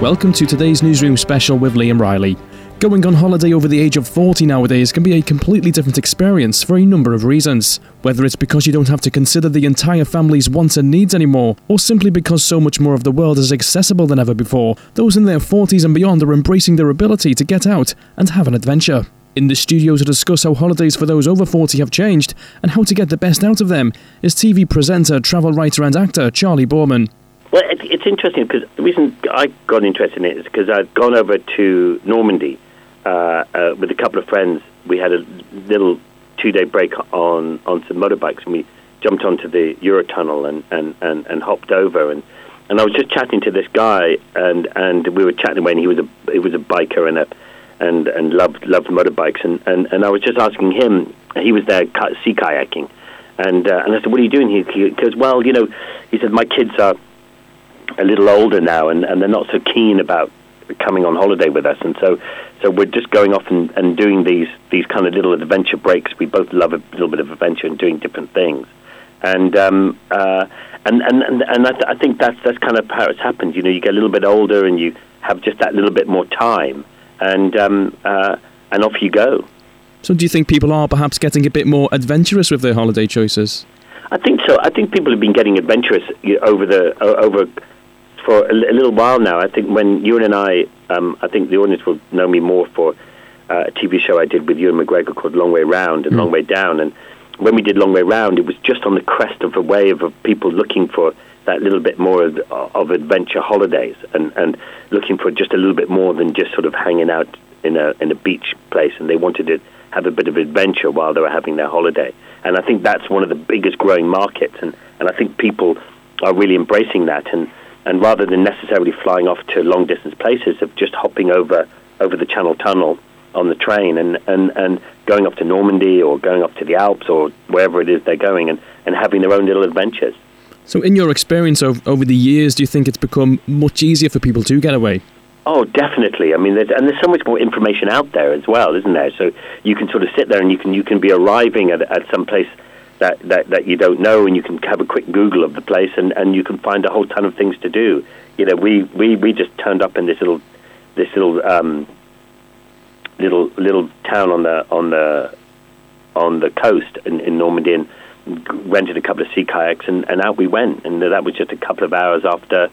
Welcome to today's newsroom special with Liam Riley. Going on holiday over the age of 40 nowadays can be a completely different experience for a number of reasons. Whether it's because you don't have to consider the entire family's wants and needs anymore, or simply because so much more of the world is accessible than ever before, those in their 40s and beyond are embracing their ability to get out and have an adventure. In the studio to discuss how holidays for those over 40 have changed and how to get the best out of them is TV presenter, travel writer, and actor Charley Boorman. Well, it, it's interesting because the reason I got interested in it is because I'd gone over to Normandy uh, uh, with a couple of friends. We had a little two-day break on on some motorbikes, and we jumped onto the Eurotunnel and, and, and, and hopped over. and And I was just chatting to this guy, and, and we were chatting and he was a he was a biker and a and and loved loved motorbikes, and, and, and I was just asking him. He was there sea kayaking, and uh, and I said, "What are you doing here?" He goes, "Well, you know," he said, "My kids are a little older now, and, and they're not so keen about coming on holiday with us, and so so we're just going off and, and doing these these kind of little adventure breaks. We both love a little bit of adventure and doing different things, and um, uh, and and and, and I, th- I think that's that's kind of how it's happened. You know, you get a little bit older, and you have just that little bit more time and um, uh, and off you go. So, do you think people are perhaps getting a bit more adventurous with their holiday choices? I think so. I think people have been getting adventurous over the over for a little while now. I think when Ewan and I, um, I think the audience will know me more for uh, a TV show I did with Ewan McGregor called Long Way Round and mm. Long Way Down. And when we did Long Way Round, it was just on the crest of a wave of people looking for that little bit more of, of adventure holidays and, and looking for just a little bit more than just sort of hanging out in a in a beach place, and they wanted to have a bit of adventure while they were having their holiday. And I think that's one of the biggest growing markets, and, and I think people are really embracing that. And, and rather than necessarily flying off to long distance places, of just hopping over over the Channel Tunnel on the train and, and, and going off to Normandy or going off to the Alps or wherever it is they're going and, and having their own little adventures. So, in your experience of, over the years, do you think it's become much easier for people to get away? Oh, definitely. I mean, there's, and there's so much more information out there as well, isn't there? So you can sort of sit there and you can you can be arriving at, at some place that, that, that you don't know, and you can have a quick Google of the place, and, and you can find a whole ton of things to do. You know, we, we, we just turned up in this little this little um, little little town on the on the on the coast in, in Normandy, and rented a couple of sea kayaks, and, and out we went. And that was just a couple of hours after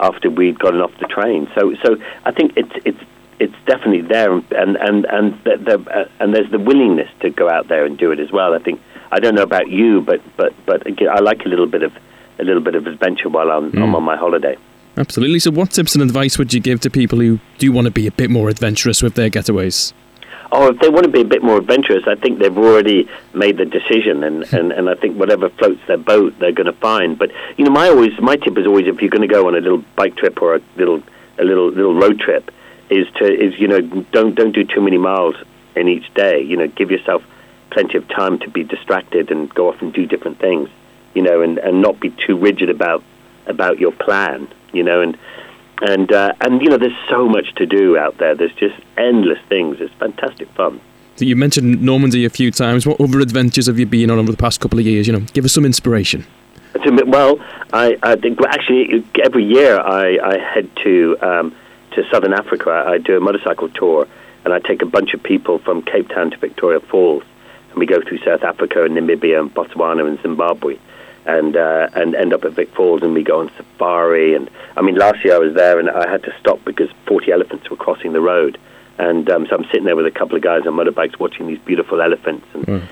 after we'd gotten off the train. So so I think it's it's it's definitely there, and and and the, the, uh, and there's the willingness to go out there and do it as well. I think I don't know about you, but but but again, I like a little bit of a little bit of adventure while I'm, mm. I'm on my holiday. Absolutely. So, what tips and advice would you give to people who do want to be a bit more adventurous with their getaways? Oh, if they want to be a bit more adventurous, I think they've already made the decision, and, and, and I think whatever floats their boat, they're going to find. But you know, my always my tip is always if you're going to go on a little bike trip or a little a little little road trip, is to is you know don't don't do too many miles in each day. You know, give yourself plenty of time to be distracted and go off and do different things. You know, and, and not be too rigid about about your plan. You know, and and uh, and you know, there's so much to do out there. There's just endless things. It's fantastic fun. So you mentioned Normandy a few times. What other adventures have you been on over the past couple of years? You know, give us some inspiration. Well, I, I think actually every year I, I head to um, to southern Africa. I do a motorcycle tour, and I take a bunch of people from Cape Town to Victoria Falls, and we go through South Africa and Namibia and Botswana and Zimbabwe and uh, and end up at Vic Falls and we go on safari and I mean last year I was there and I had to stop because 40 elephants were crossing the road and um, so I'm sitting there with a couple of guys on motorbikes watching these beautiful elephants and mm.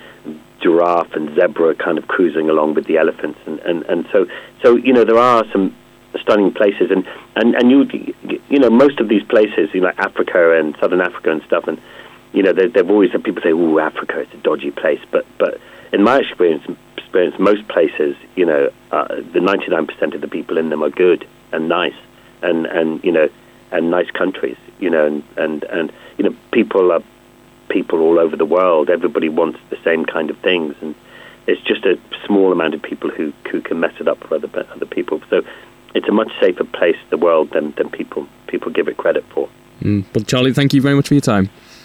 giraffe and zebra kind of cruising along with the elephants and, and, and so so you know there are some stunning places and, and, and you you know most of these places you know Africa and southern Africa and stuff and you know they've always had people say oh Africa is a dodgy place but but in my experience experience, most places, you know, uh, the 99% of the people in them are good and nice, and and you know, and nice countries, you know, and and and you know, people are people all over the world. Everybody wants the same kind of things, and it's just a small amount of people who who can mess it up for other other people. So it's a much safer place, the world, than than people people give it credit for. Mm. Well, Charley, thank you very much for your time.